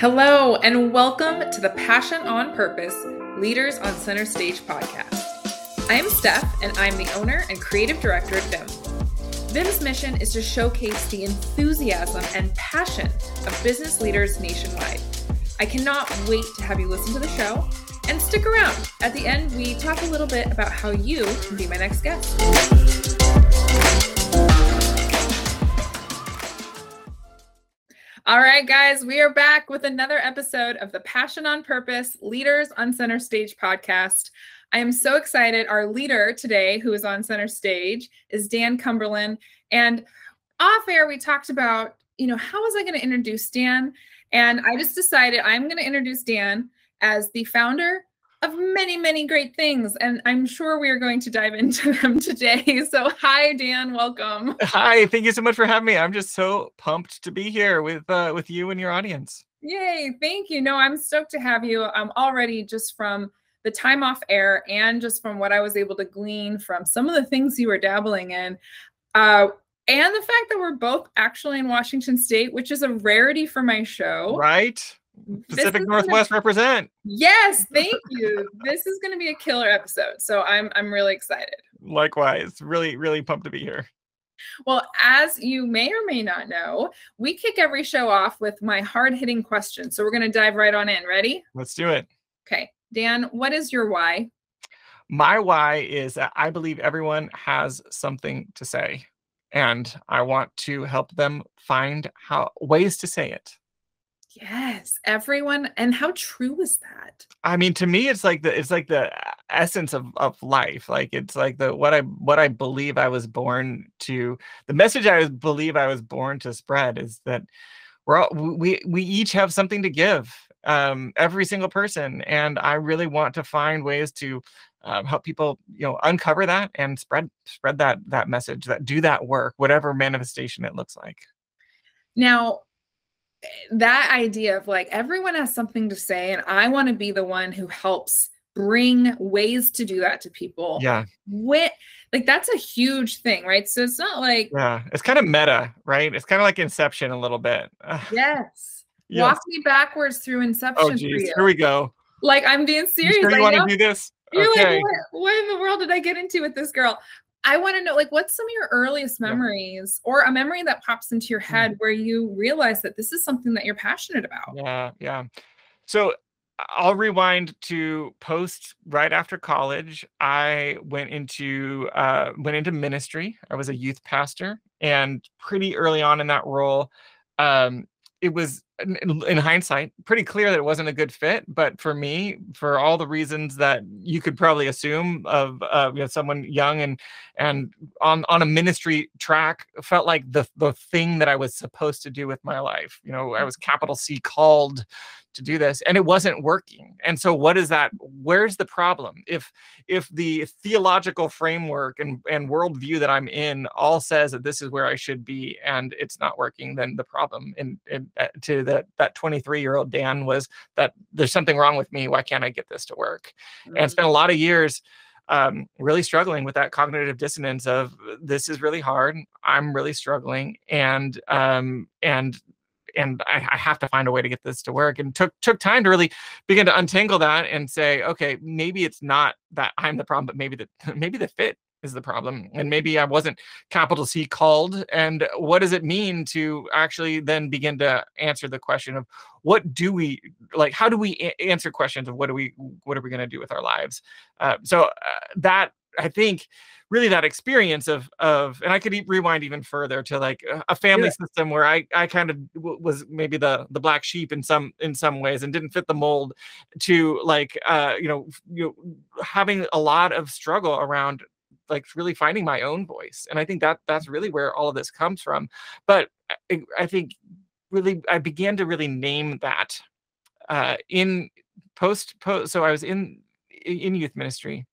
Hello, and welcome to the Passion on Purpose Leaders on Center Stage podcast. I am Steph, and I'm the owner and creative director at Viim. Viim's mission is to showcase the enthusiasm and passion of business leaders nationwide. I cannot wait to have you listen to the show and stick around. At the end, we talk a little bit about how you can be my next guest. All right, guys, we are back with another episode of the Passion on Purpose Leaders on Center Stage podcast. I am so excited. Our leader today, who is on center stage, is Dan Cumberland. And off air, we talked about, you know, how was I going to introduce Dan? And I just decided I'm going to introduce Dan as the founder of many, many great things. And I'm sure we are going to dive into them today. So, hi, Dan. Welcome. Hi. Thank you so much for having me. I'm just so pumped to be here with uh, with you and your audience. Yay. Thank you. No, I'm stoked to have you. I'm already just from the time off air and just from what I was able to glean from some of the things you were dabbling in. Uh, and the fact that we're both actually in Washington State, which is a rarity for my show. Right. Mm, Pacific Northwest gonna, represent. Yes, thank you. this is going to be a killer episode, so I'm I'm really excited. Likewise, really really pumped to be here. Well, as you may or may not know, we kick every show off with my hard-hitting question. So we're going to dive right on in. Ready? Let's do it. Okay. Dan, what is your why? My why is that I believe everyone has something to say and I want to help them find how ways to say it. Yes, everyone. And how true is that? I mean, to me, it's like the it's like the essence of of life. Like it's like the what I what I believe I was born to. The message I believe I was born to spread is that we're all we we each have something to give. Um, every single person, and I really want to find ways to um, help people you know uncover that and spread spread that that message that do that work whatever manifestation it looks like now that idea of like everyone has something to say and i want to be the one who helps bring ways to do that to people yeah. with like that's a huge thing right? So it's not like yeah it's kind of meta right? It's kind of like inception a little bit. Yes, yes. walk me backwards through oh, inception oh geez. here we go. Like i'm being serious you, sure you want to do this? You're okay. like what, what in the world did i get into with this girl I want to know, like, what's some of your earliest memories or a memory that pops into your head where you realize that this is something that you're passionate about? Yeah, yeah. So I'll rewind to post right after college. I went into uh, went into ministry. I was a youth pastor, and pretty early on in that role, um, it was in hindsight pretty clear that it wasn't a good fit but for me for all the reasons that you could probably assume of uh, you know someone young and and on on a ministry track felt like the the thing that i was supposed to do with my life you know i was capital c called to do this and it wasn't working. And so what is that where's the problem? If if the theological framework and and worldview that i'm in all says that this is where i should be and it's not working then the problem in, in uh, to that that 23 year old dan was that there's something wrong with me why can't i get this to work mm-hmm. and spent a lot of years um, really struggling with that cognitive dissonance of this is really hard i'm really struggling and um, and and I, I, have to find a way to get this to work and took took time to really begin to untangle that and say okay maybe it's not that i'm the problem but maybe the maybe the fit is the problem and maybe i wasn't capital c called and what does it mean to actually then begin to answer the question of what do we like how do we answer questions of what do we what are we going to do with our lives uh, so uh, that i think really that experience of of and i could rewind even further to like a family yeah. system where i i kind of was maybe the the black sheep in some in some ways and didn't fit the mold to like uh you know you know having a lot of struggle around like really finding my own voice and i think that that's really where all of this comes from but i, I think really i began to really name that uh in post post so i was in in youth ministry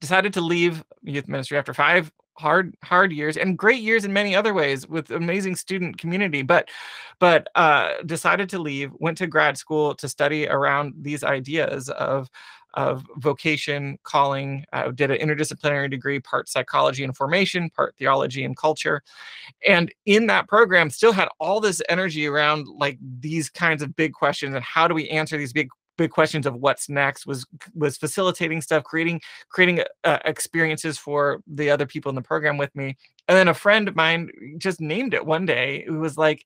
decided to leave youth ministry after five hard hard years and great years in many other ways with amazing student community but but uh decided to leave went to grad school to study around these ideas of of vocation, calling. I did an interdisciplinary degree, part psychology and formation, part theology and culture. And in that program, still had all this energy around like these kinds of big questions and how do we answer these big big questions of what's next was was facilitating stuff creating creating uh, experiences for the other people in the program with me and then a friend of mine just named it one day It was like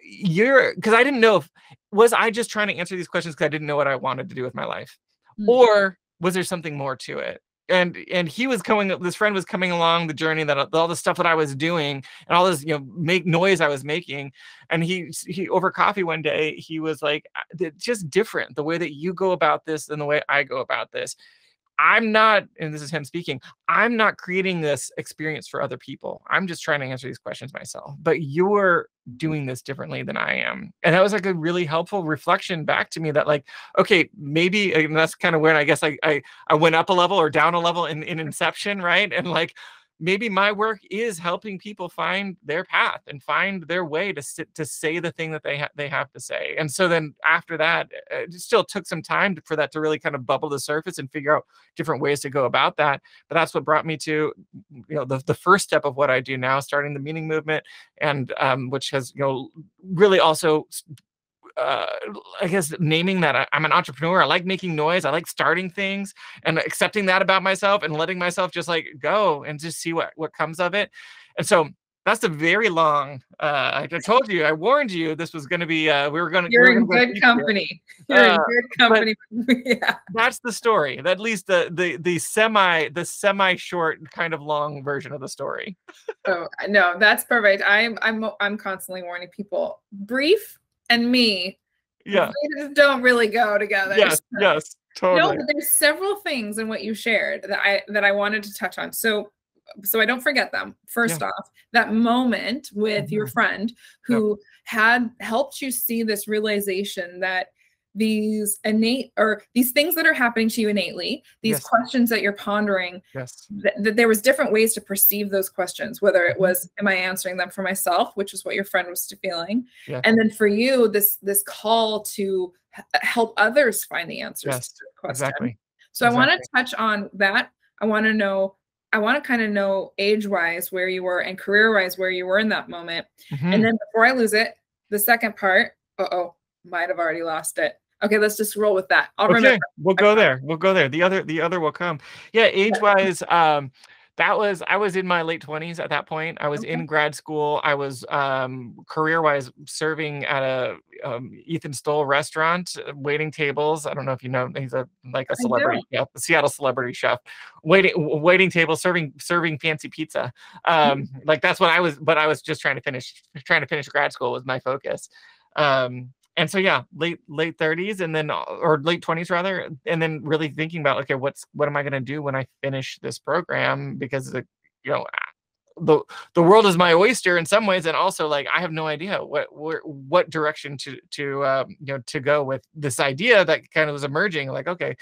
you're because i didn't know if was i just trying to answer these questions because i didn't know what i wanted to do with my life mm-hmm. or was there something more to it? And and he was coming this friend was coming along the journey that all the stuff that i was doing and all this you know make noise i was making and he he over coffee one day he was like it's just different. The way that you go about this than the way i go about this I'm not, and this is him speaking, I'm not creating this experience for other people. I'm just trying to answer these questions myself. But you're doing this differently than I am. And that was like a really helpful reflection back to me that, like, okay, maybe and that's kind of where I guess I, I I went up a level or down a level in, in inception, right? And like maybe my work is helping people find their path and find their way to sit, to say the thing that they ha- they have to say. And so then after that, uh, it still took some time for that to really kind of bubble the surface and figure out different ways to go about that. But that's what brought me to you know the, the first step of what I do now, starting the meaning movement, and um, which has you know really also uh, I guess naming that I, am an entrepreneur. I like making noise. I like starting things and accepting that about myself and letting myself just like go and just see what what comes of it. And so that's a very long. Uh, I told you, I warned you, this was going to be. Uh, we were going to. You're in good company. You're uh, in good company. yeah. That's the story. At least the the the semi the semi short kind of long version of the story. oh no, that's perfect. I'm I'm I'm constantly warning people. Brief and me yeah They just don't really go together yes so. yes totally no but there's several things in what you shared that i that i wanted to touch on so so i don't forget them first yeah. off that moment with mm-hmm. your friend who yep. had helped you see this realization that these innate or these things that are happening to you innately these yes. questions that you're pondering yes th- that there was different ways to perceive those questions whether it mm-hmm. was am i answering them for myself which is what your friend was feeling yes. and then for you this this call to h- help others find the answers yes, to the question exactly. so exactly. i want to touch on that i want to know I want to kind of know age wise where you were and career wise where you were in that moment. Mm-hmm. And then before I lose it, the second part, uh oh, might have already lost it. Okay, let's just roll with that. I'll okay, remember. We'll go there. We'll go there. The other the other will come. Yeah, age wise, um, that was I was in my late 20s at that point. I was okay. in grad school. I was um, career wise serving at a um, Ethan Stowell restaurant, uh, waiting tables. I don't know if you know, he's a like a celebrity chef, a Seattle celebrity chef, waiting waiting tables, serving serving fancy pizza. Um, like that's what I was, but I was just trying to finish trying to finish grad school was my focus. Um, and so yeah late late 30s and then uh, or late 20s rather and then really thinking about okay what's what am i going to do when i finish this program? Because the you know the the world is my oyster in some ways and also like i have no idea what what, what direction to to um, you know to go with this idea that kind of was emerging like okay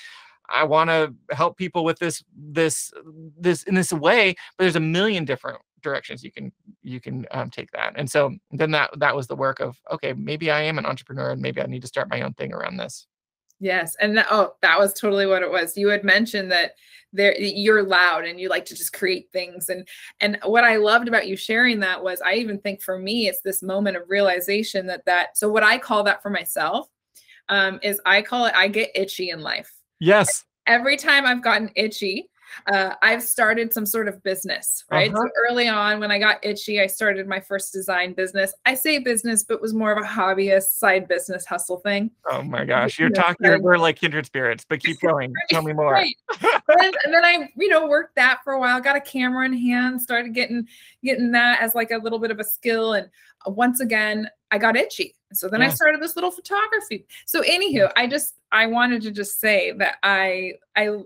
i want to help people with this this this in this way but there's a million different directions you can you can um, take that. And so then that that was the work of okay maybe i am an entrepreneur and maybe i need to start my own thing around this. Yes and that, oh that was totally what it was. You had mentioned that there you're loud and you like to just create things and and what i loved about you sharing that was i even think for me it's this moment of realization that that so what i call that for myself um, is i call it i get itchy in life. Yes. Every time i've gotten itchy uh, I've started some sort of business, right? Uh-huh. So early on, when I got itchy, I started my first design business. I say business, but was more of a hobbyist side business hustle thing. Oh my gosh, you're talking. We're like kindred spirits, but keep going. right, Tell me more. Right. and, and, then I, you know, worked that for a while. Got a camera in hand, started getting getting that as like a little bit of a skill, and uh, once again, I got itchy. So then yeah. I started this little photography. So anywho, I just I wanted to just say that I I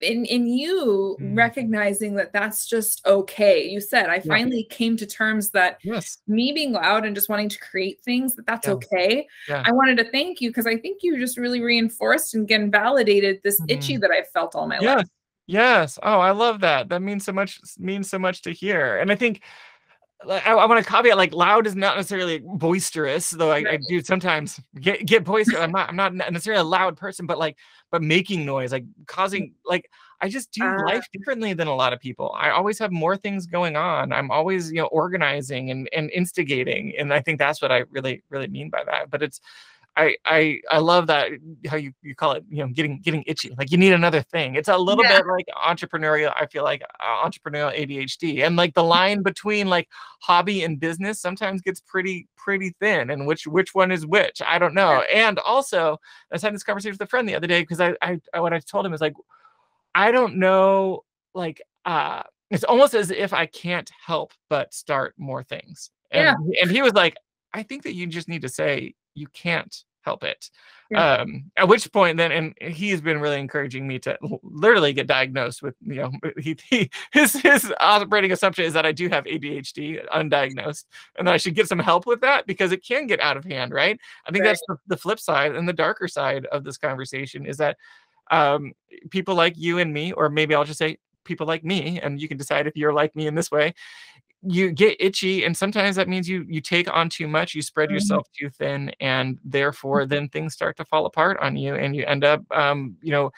in in you mm. recognizing that that's just okay you said i yeah. finally came to terms that yes me being loud and just wanting to create things that that's yeah. okay yeah. i wanted to thank you because i think you just really reinforced and again validated this mm. itchy mm-hmm. that i felt all my yes. life yes oh i love that that means so much means so much to hear and i think I, I want to caveat like loud is not necessarily boisterous, though I, I, do sometimes get get boisterous. I'm not I'm not necessarily a loud person, but like but making noise, like causing like I just do uh, life differently than a lot of people. I always have more things going on. I'm always you know organizing and and instigating, and I think that's what I really really mean by that. But it's I I I love that how you you call it you know getting getting itchy like you need another thing. It's a little yeah. bit like entrepreneurial. I feel like uh, entrepreneurial ADHD and like the line between like hobby and business sometimes gets pretty pretty thin. And which which one is which? I don't know. Yeah. And also I was having this conversation with a friend the other day because I, I I what I told him is like I don't know like uh it's almost as if I can't help but start more things. And, yeah. and he was like, I think that you just need to say you can't help it. Yeah. Um, at which point then, and he's been really encouraging me to literally get diagnosed with, you know, he, he his his operating assumption is that I do have ADHD undiagnosed, and that I should get some help with that because it can get out of hand, right? I think right. that's the, the flip side and the darker side of this conversation is that um, people like you and me, or maybe I'll just say people like me, and you can decide if you're like me in this way, you get itchy and sometimes that means you you take on too much you spread mm-hmm. yourself too thin and therefore mm-hmm. then things start to fall apart on you and you end up um you know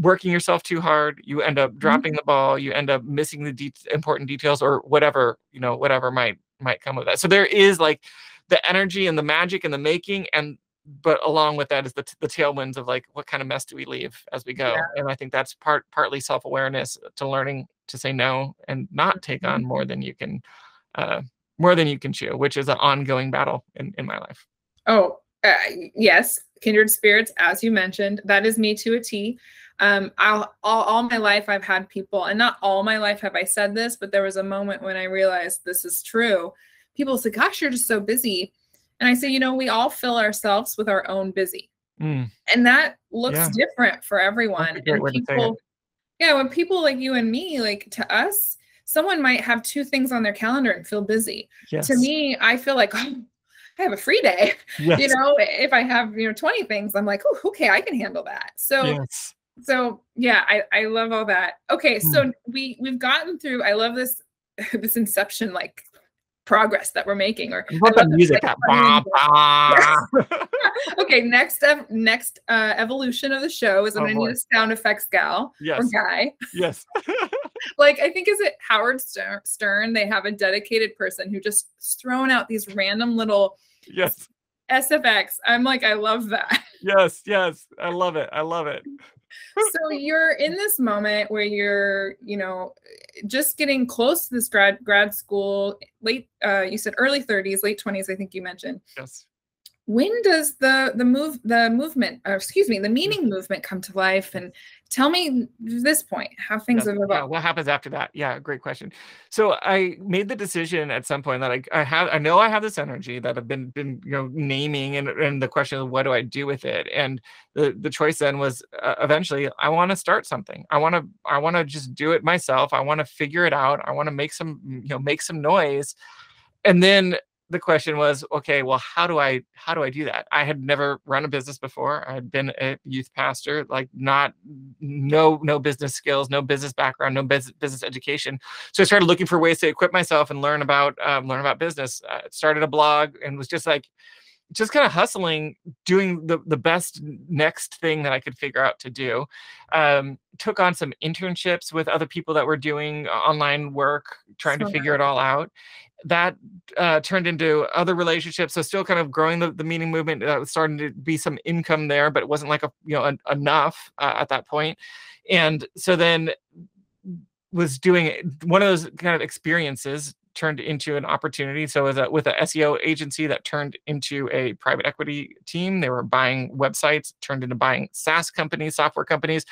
working yourself too hard you end up mm-hmm. dropping the ball you end up missing the de- important details or whatever you know whatever might might come of that so there is like the energy and the magic and the making and but along with that is the, the tailwinds of like what kind of mess do we leave as we go yeah. and i think that's part partly self-awareness to learning to say no and not take on more mm-hmm. than you can uh, more than you can chew which is an ongoing battle in, in my life oh uh, yes kindred spirits as you mentioned that is me to a t um, I'll, all, all my life I've had people, and not all my life have I said this, but there was a moment when I realized this is true. People say, "Gosh, you're just so busy," and I say, "You know, we all fill ourselves with our own busy, mm. and that looks yeah. different for everyone." And people, yeah, when people like you and me, like to us, someone might have two things on their calendar and feel busy. Yes. To me, I feel like oh, I have a free day. Yes. You know, if I have, you know, 20 things, I'm like, oh, okay, I can handle that. So yes. so yeah, I, I love all that. Okay, mm. so we we've gotten through, I love this this inception like progress that we're making or what the music okay next ev- next uh, evolution of the show is i'm oh, gonna boy. need a sound effects gal yes. or guy. Yes. Like i think is it howard stern? They have a dedicated person who just thrown out these random little yes. Sfx i'm like i love that. Yes yes. I love it. I love it. So you're in this moment where you're, you know, just getting close to this grad grad school, late uh you said early 30s, late 20s, I think you mentioned. Yes. When does the the move the movement, or excuse me, the meaning movement come to life and tell me this point how things yeah, have evolved. Yeah, what happens after that? Yeah, great question. So I made the decision at some point that I, I have I know I have this energy that I've been been you know naming and and the question of what do I do with it and the the choice then was uh, eventually I want to start something. I want to I want to just do it myself. I want to figure it out. I want to make some you know make some noise. And then the question was okay well how do i how do i do that? I had never run a business before. I had been a youth pastor like not no no business skills no business background no business, business education. So i started looking for ways to equip myself and learn about um, learn about business. Uh, started a blog and was just like just kind of hustling, doing the, the best next thing that I could figure out to do. Um, took on some internships with other people that were doing online work, trying so to figure it all out that uh, turned into other relationships. So still kind of growing the, the meaning movement. Uh, starting to be some income there, but it wasn't like a you know enough uh, at that point. And so then was doing one of those kind of experiences turned into an opportunity. So with a, with a SEO agency that turned into a private equity team, they were buying websites, turned into buying SaaS companies, software companies,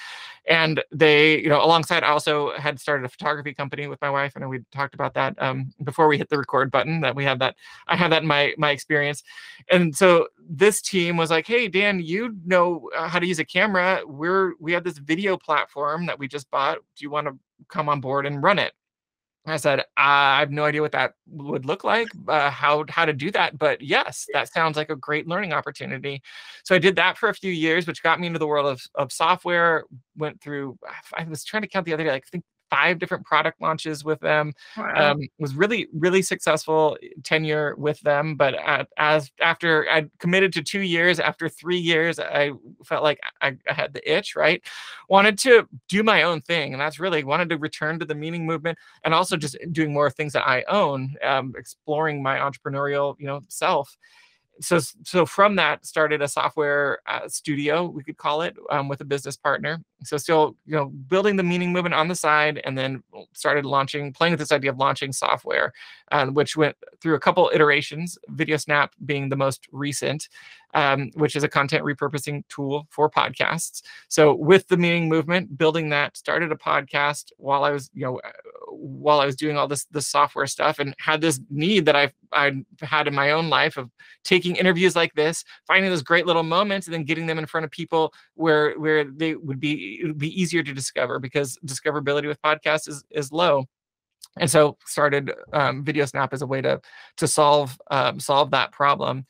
and they, you know, alongside, I also had started a photography company with my wife, and we talked about that um, before we hit the record button. That we have that, I have that in my my experience, and so this team was like, "Hey, Dan, you know uh, how to use a camera. We're we have this video platform that we just bought. Do you want to come on board and run it?" I said, I have no idea what that would look like, uh, how how to do that, but yes, that sounds like a great learning opportunity. So I did that for a few years, which got me into the world of, of software. Went through, I was trying to count the other day, like I think five different product launches with them. Wow. Um, was really really successful tenure with them, but at, as after I committed to two years, after three years, I felt like I, I had the itch. Right, wanted to do my own thing, and that's really wanted to return to the meaning movement, and also just doing more things that I own, um, exploring my entrepreneurial you know self so so from that started a software uh, studio we could call it um, with a business partner so still you know building the meaning movement on the side and then started launching playing with this idea of launching software um, which went through a couple iterations video snap being the most recent um, which is a content repurposing tool for podcasts. So with the meaning movement building that started a podcast while i was you know while i was doing all this the software stuff and had this need that i've i had in my own life of taking interviews like this finding those great little moments and then getting them in front of people where where they would be it would be easier to discover because discoverability with podcasts is, is low. And so started um, VideoSnap as a way to to solve um, solve that problem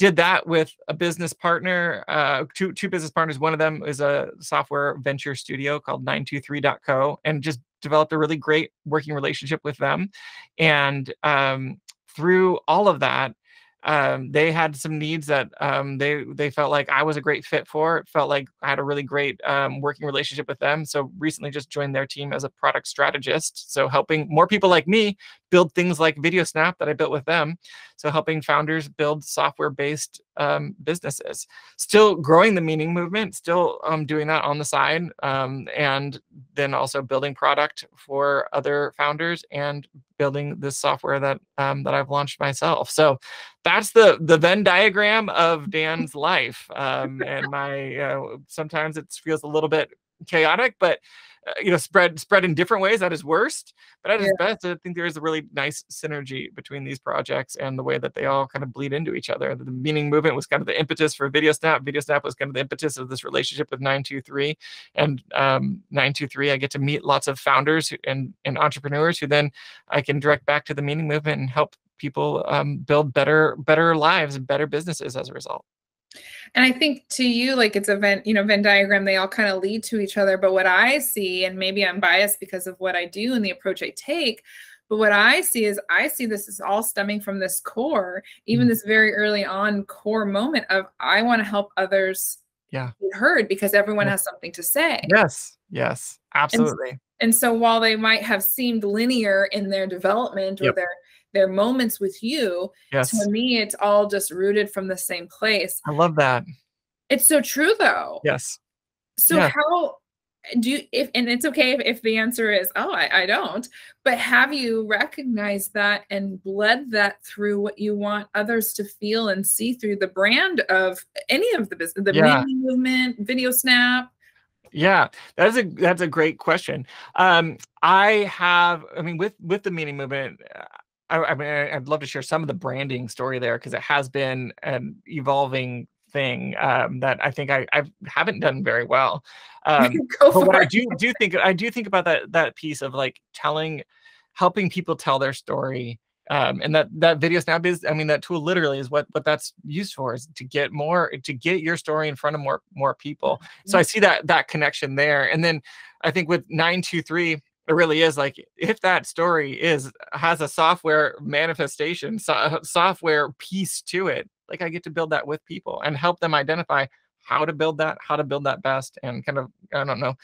did that with a business partner uh, two two business partners one of them is a software venture studio called 923.co and just developed a really great working relationship with them and um, through all of that um, they had some needs that um, they they felt like I was a great fit for. Felt like I had a really great um, working relationship with them. So recently, just joined their team as a product strategist. So helping more people like me build things like VideoSnap that I built with them. So helping founders build software-based um, businesses. Still growing the meaning movement. Still um, doing that on the side, um, and then also building product for other founders and building this software that um, that I've launched myself. So that's the the Venn diagram of Dan's life. Um, and my uh, sometimes it feels a little bit chaotic, but uh, you know, spread spread in different ways at his worst. But at his best, I think there is a really nice synergy between these projects and the way that they all kind of bleed into each other. The meaning movement was kind of the impetus for video snap video snap was kind of the impetus of this relationship with 923. And um, 923, I get to meet lots of founders and, and entrepreneurs who then I can direct back to the meaning movement and help people um, build better better lives and better businesses as a result. And I think to you, like it's a Venn, you know, Venn diagram, they all kind of lead to each other. But what I see, and maybe I'm biased because of what I do and the approach I take, but what I see is I see this is all stemming from this core, even Mhm. this very early on core moment of I want to help others Yeah. be heard because everyone Yeah. has something to say. Yes. Yes. Absolutely. And so while they might have seemed linear in their development or Yep. their their moments with you, Yes. to me it's all just rooted from the same place. I love that. It's so true though. Yes. So Yeah. how do you if and it's okay if, if the answer is oh I, I don't but have you recognized that and bled that through what you want others to feel and see through the brand of any of the business the Yeah. movement video snap Yeah, that's a that's a great question. Um, I have, I mean, with with the meaning movement, I, I mean, I'd love to share some of the branding story there because it has been an evolving thing um, that I think I, I haven't done very well. Um, go but for what I do do think I do think about that that piece of like telling, helping people tell their story. Um, and that that video snap is, I mean, that tool literally is what what that's used for is to get more to get your story in front of more more people. So I see that that connection there. And then I think with 923, it really is like if that story is has a software manifestation, so, software piece to it, like I get to build that with people and help them identify how to build that, how to build that best, and kind of I don't know.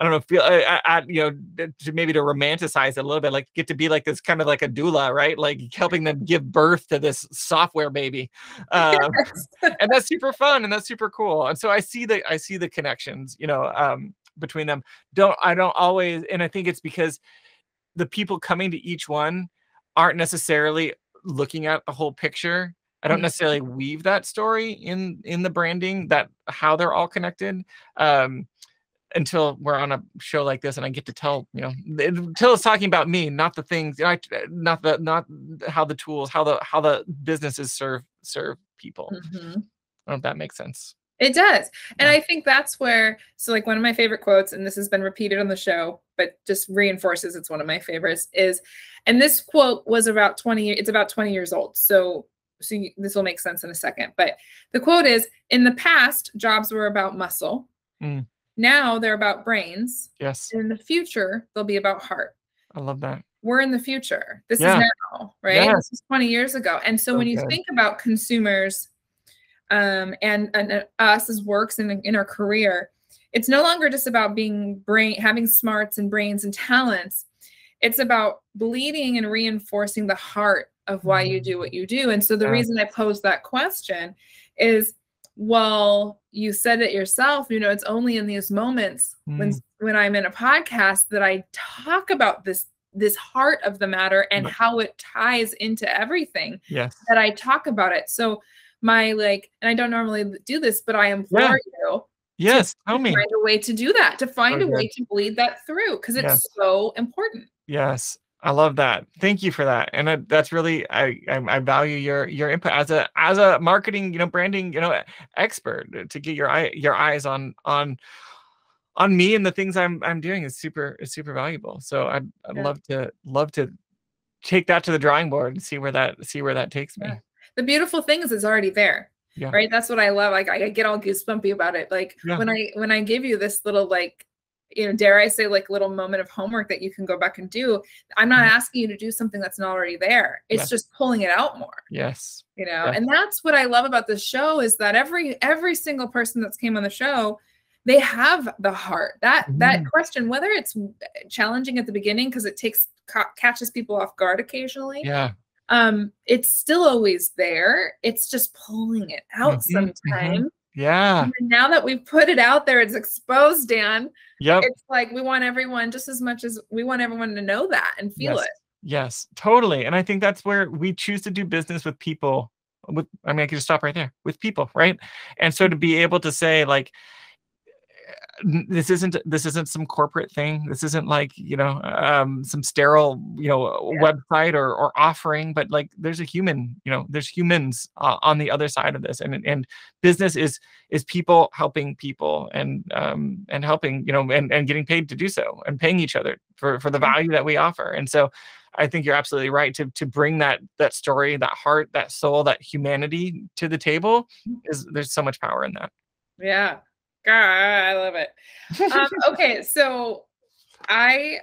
I don't know, feel I, I, I- you know, to maybe to romanticize it a little bit, like get to be like this kind of like a doula, right? Like helping them give birth to this software baby. Um, and that's super fun and that's super cool and so i see the i see the connections you know um between them don't i don't always and i think it's because the people coming to each one aren't necessarily looking at the whole picture i don't Mhm. necessarily weave that story in in the branding that how they're all connected um until we're on a show like this and I get to tell, you know, until it's talking about me, not the things, I, not the, not how the tools, how the, how the businesses serve, serve people. Mhm. I don't know if that makes sense. It does. And. I think that's where, so like one of my favorite quotes, and this has been repeated on the show, but just reinforces it's one of my favorites is, and this quote was about 20, it's about 20 years old. So, so you, this will make sense in a second. But the quote is In the past, jobs were about muscle. Mm. now they're about brains. Yes. In the future, they'll be about heart. I love that. We're in the future. This Yeah. is now, right? Yes. This is 20 years ago. And so, So when you good. think about consumers um, and, and uh, us as works in, in our career, it's no longer just about being brain, having smarts and brains and talents. It's about bleeding and reinforcing the heart of why you do what you do. And so the reason I posed that question is, well, you said it yourself, you know, it's only in these moments when Mm. when I'm in a podcast that I talk about this this heart of the matter and how it ties into everything Yes. that I talk about it. So my like, and I don't normally do this, but I implore Yeah. you Yes. Tell to me. find a way to do that, to find a way to bleed that through because it's Yes. so important. Yes. I love that. Thank you for that. And I, that's really I, I I value your your input as a as a marketing, you know, branding, you know, expert uh, to get your eye your eyes on on on me and the things I'm I'm doing is super is super valuable. So I'd I'd Yeah. love to love to take that to the drawing board and see where that see where that takes me. Yeah. The beautiful thing is it's already there. Yeah. Right. That's what I love. Like I get all goosebumpy about it. Like Yeah. when I when I give you this little like you know, dare I say, like little moment of homework that you can go back and do. I'm not Mhm. asking you to do something that's not already there. It's Yes. just pulling it out more. Yes. you know Yeah. and that's what i love about this show is that every every single person that's came on the show they have the heart that that Mhm. question whether it's challenging at the beginning because it takes ca- catches people off guard occasionally Yeah. Um it's still always there it's just pulling it out Mhm, mhm. sometime Yeah. and now that we've put it out there it's exposed dan Yep. it's like we want everyone just as much as we want everyone to know that and feel Yes. it Yes, totally. And I think that's where we choose to do business with people. With I mean, I could just stop right there with people, right? And so to be able to say, like, this isn't this isn't some corporate thing. This isn't like you know um, some sterile you know Yeah. website or or offering, but like there's a human. You know, there's humans uh, on the other side of this, and and business is is people helping people and um and helping you know and and getting paid to do so and paying each other for for the value that we offer. And so I think you're absolutely right to to bring that that story, that heart, that soul, that humanity to the table is there's so much power in that. yeah god i love it um, okay, so I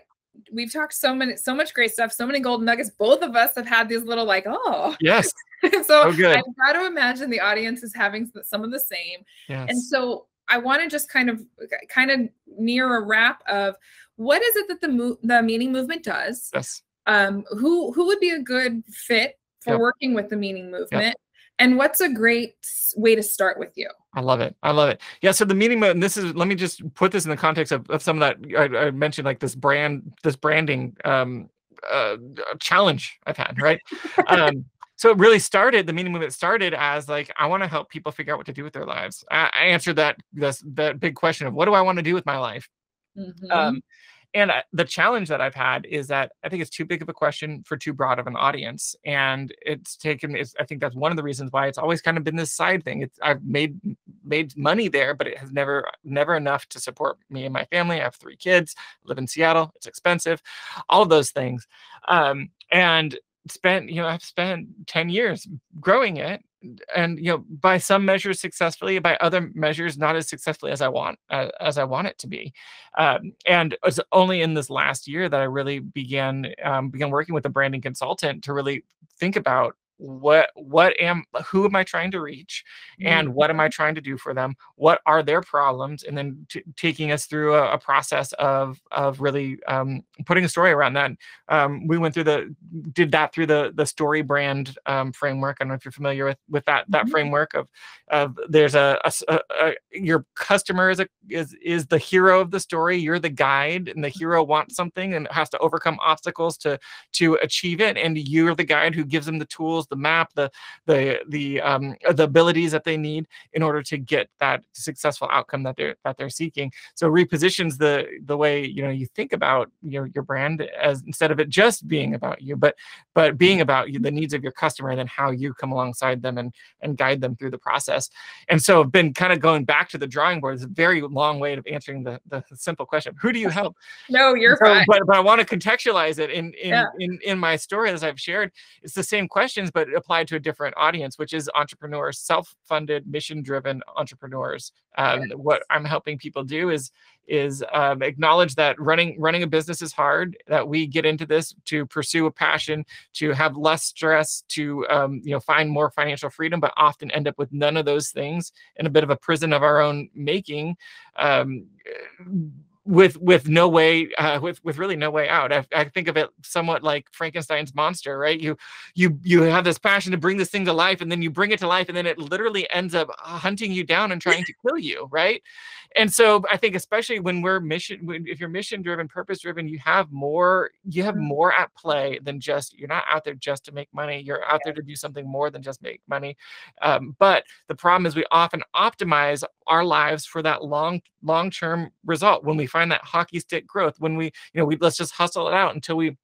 we've talked so many so much great stuff, so many golden nuggets. Both of us have had these little like, oh, yes. so Oh, good. I've got to imagine the audience is having some of the same. Yes. And so I want to just kind of kind of near a wrap of what is it that the mo- the meaning movement does? yes. Um, who who would be a good fit for Yep. working with the meaning movement? And what's a great way to start with you? I love it. I love it. Yeah. So the meaning, mo- and this is, let me just put this in the context of, of some of that I, I mentioned, like this brand, this branding um, uh, challenge I've had, right? um, so it really started, the meaning movement started as like, I want to help people figure out what to do with their lives. I, I answered that, this, that big question of what do I want to do with my life? Mhm. Um, and I- the challenge that I've had is that I think it's too big of a question for too broad of an audience, and it's taken. It's, I think that's one of the reasons why it's always kind of been this side thing. It's I've made made money there, but it has never never enough to support me and my family. I have three kids, live in Seattle. It's expensive, all of those things, um, and spent you know I've spent ten years growing it and you know by some measures successfully by other measures not as successfully as i want uh, as i want it to be. Um, and it was only in this last year that i really began um, began working with a branding consultant to really think about what what am who am i trying to reach and what am i trying to do for them? What are their problems? And then t- taking us through a, a process of of really um, putting a story around that. Um, we went through the did that through the the story brand um, framework. I don't know if you're familiar with with that that Mhm. framework of of there's a, a a- a- your customer is a is is the hero of the story. You're the guide and the hero wants something and has to overcome obstacles to to achieve it. And you're the guide who gives them the tools the map the the the um the abilities that they need in order to get that successful outcome that they're that they're seeking so repositions the the way you know you think about your your brand as instead of it just being about you but but being about you the needs of your customer and then how you come alongside them and and guide them through the process and so i've been kind of going back to the drawing board it's a very long way of answering the the simple question who do you help no, you're so, fine. but but I want to contextualize it in in, Yeah. in in my story as I've shared. It's the same questions, but applied to a different audience, which is entrepreneurs, self-funded, mission-driven entrepreneurs. Um, yes. What I'm helping people do is is um, acknowledge that running running a business is hard. That we get into this to pursue a passion, to have less stress, to um, you know find more financial freedom, but often end up with none of those things in a bit of a prison of our own making. Um, with with no way uh, with with really no way out. I, I, think of it somewhat like Frankenstein's monster, right? You you you have this passion to bring this thing to life, and then you bring it to life, and then it literally ends up hunting you down and trying to kill you, right? And so I think especially when we're mission, if you're mission driven, purpose driven, you have more you have mm-hmm. more at play than just you're not out there just to make money. You're out there to do something more than just make money. Um, but the problem is we often optimize our lives for that long long term result when we find that hockey stick growth when we you know we let's just hustle it out until we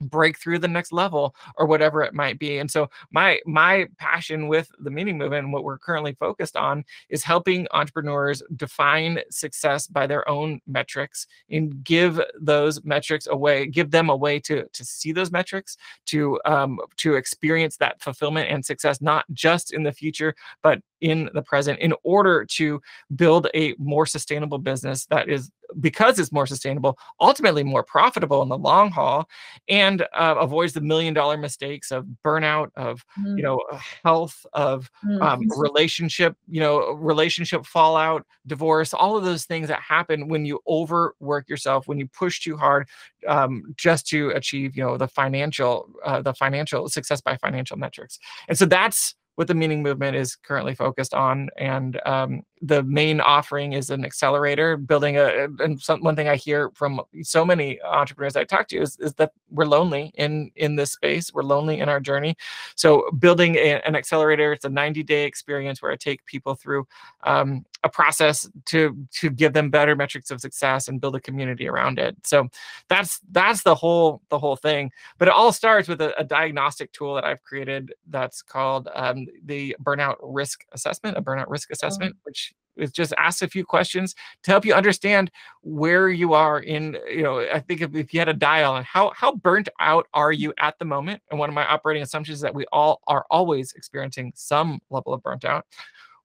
break through the next level or whatever it might be. And so my my passion with the meaning movement and what we're currently focused on is helping entrepreneurs define success by their own metrics and give those metrics away give them a way to to see those metrics to um to experience that fulfillment and success not just in the future but in the present in order to build a more sustainable business that is because it's more sustainable ultimately more profitable in the long haul and uh, avoids the million dollar mistakes of burnout of mm. you know health of mm. um, relationship you know relationship fallout divorce all of those things that happen when you overwork yourself when you push too hard um, just to achieve you know the financial uh, the financial success by financial metrics and so that's what the meaning movement is currently focused on. And um, the main offering is an accelerator, building a. And some, one thing I hear from so many entrepreneurs I talk to is, is that we're lonely in in this space. We're lonely in our journey. So building a, an accelerator, it's a 90 day experience where I take people through um, a process to to give them better metrics of success and build a community around it so that's that's the whole the whole thing but it all starts with a, a diagnostic tool that i've created that's called um, the burnout risk assessment a burnout risk assessment oh. which is just ask a few questions to help you understand where you are in you know i think if, if you had a dial and how how burnt out are you at the moment? And one of my operating assumptions is that we all are always experiencing some level of burnt out.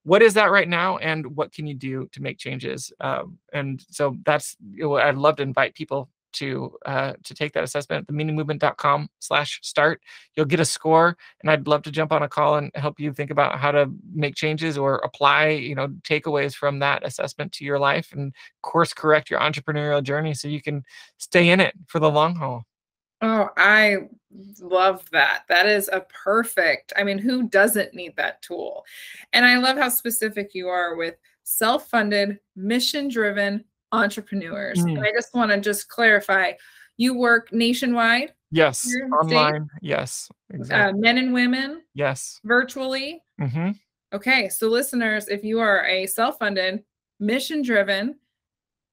What is that right now and what can you do to make changes? Um, and so that's you know, i'd love to invite people to uh, to take that assessment at themeaningmovement.com slash start you'll get a score and i'd love to jump on a call and help you think about how to make changes or apply you know takeaways from that assessment to your life and course correct your entrepreneurial journey so you can stay in it for the long haul Oh, I love that. That is a perfect. I mean, who doesn't need that tool? And I love how specific you are with self-funded, mission-driven entrepreneurs. Mm. And I just want to just clarify, you work nationwide? Yes, online. Yes, exactly. Uh, men and women? Yes. Virtually? Mm-hmm. Okay, so listeners, if you are a self-funded, mission-driven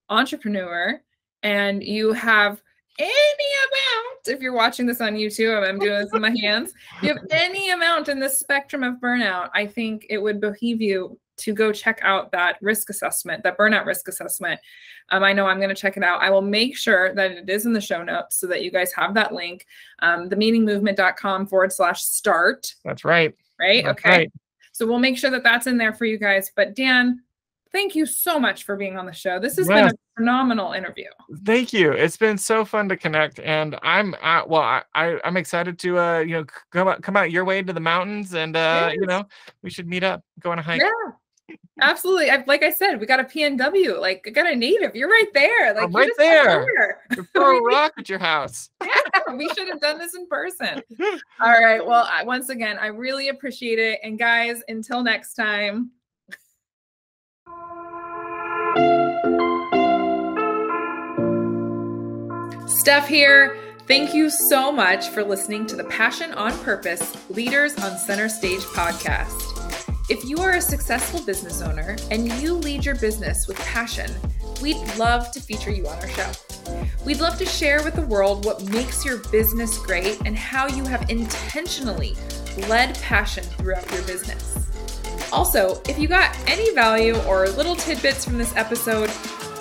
entrepreneur and you have any amount, if you're watching this on YouTube, I'm doing this in my hands. You have any amount in the spectrum of burnout, I think it would behoove you to go check out that risk assessment, that burnout risk assessment. Um, I know I'm going to check it out. I will make sure that it is in the show notes so that you guys have that link. Um, themeaningmovement.com forward slash start. That's right. Right. That's okay. Right. So we'll make sure that that's in there for you guys. But Dan, thank you so much for being on the show. This has yes. been a phenomenal interview. Thank you. It's been so fun to connect, and I'm uh, well. I, I am excited to uh you know come out come out your way into the mountains, and uh yes. you know we should meet up, go on a hike. Yeah. Absolutely. I, like I said, we got a PNW. Like, I got a native. You're right there. Like, I'm right there. there. Throw a rock at your house. yeah, we should have done this in person. All right. Well, I, once again, I really appreciate it. And guys, until next time. Steph here. Thank you so much for listening to the Passion on Purpose Leaders on Center Stage podcast. If you are a successful business owner and you lead your business with passion, we'd love to feature you on our show. We'd love to share with the world what makes your business great and how you have intentionally led passion throughout your business. Also, if you got any value or little tidbits from this episode,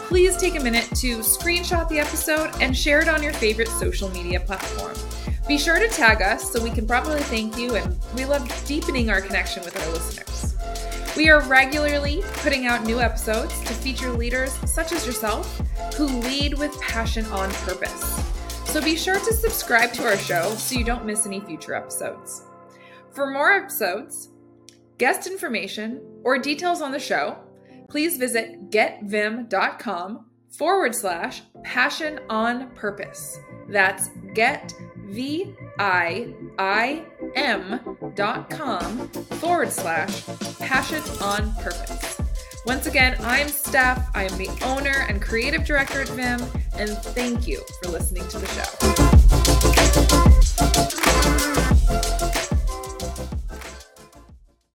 please take a minute to screenshot the episode and share it on your favorite social media platform. Be sure to tag us so we can properly thank you, and we love deepening our connection with our listeners. We are regularly putting out new episodes to feature leaders such as yourself who lead with passion on purpose. So be sure to subscribe to our show so you don't miss any future episodes. For more episodes, guest information, or details on the show, please visit getviim.com forward slash passion on purpose. That's get V I I m.com forward slash passion on purpose. Once again, I'm Steph. I am the owner and creative director at Viim, and thank you for listening to the show.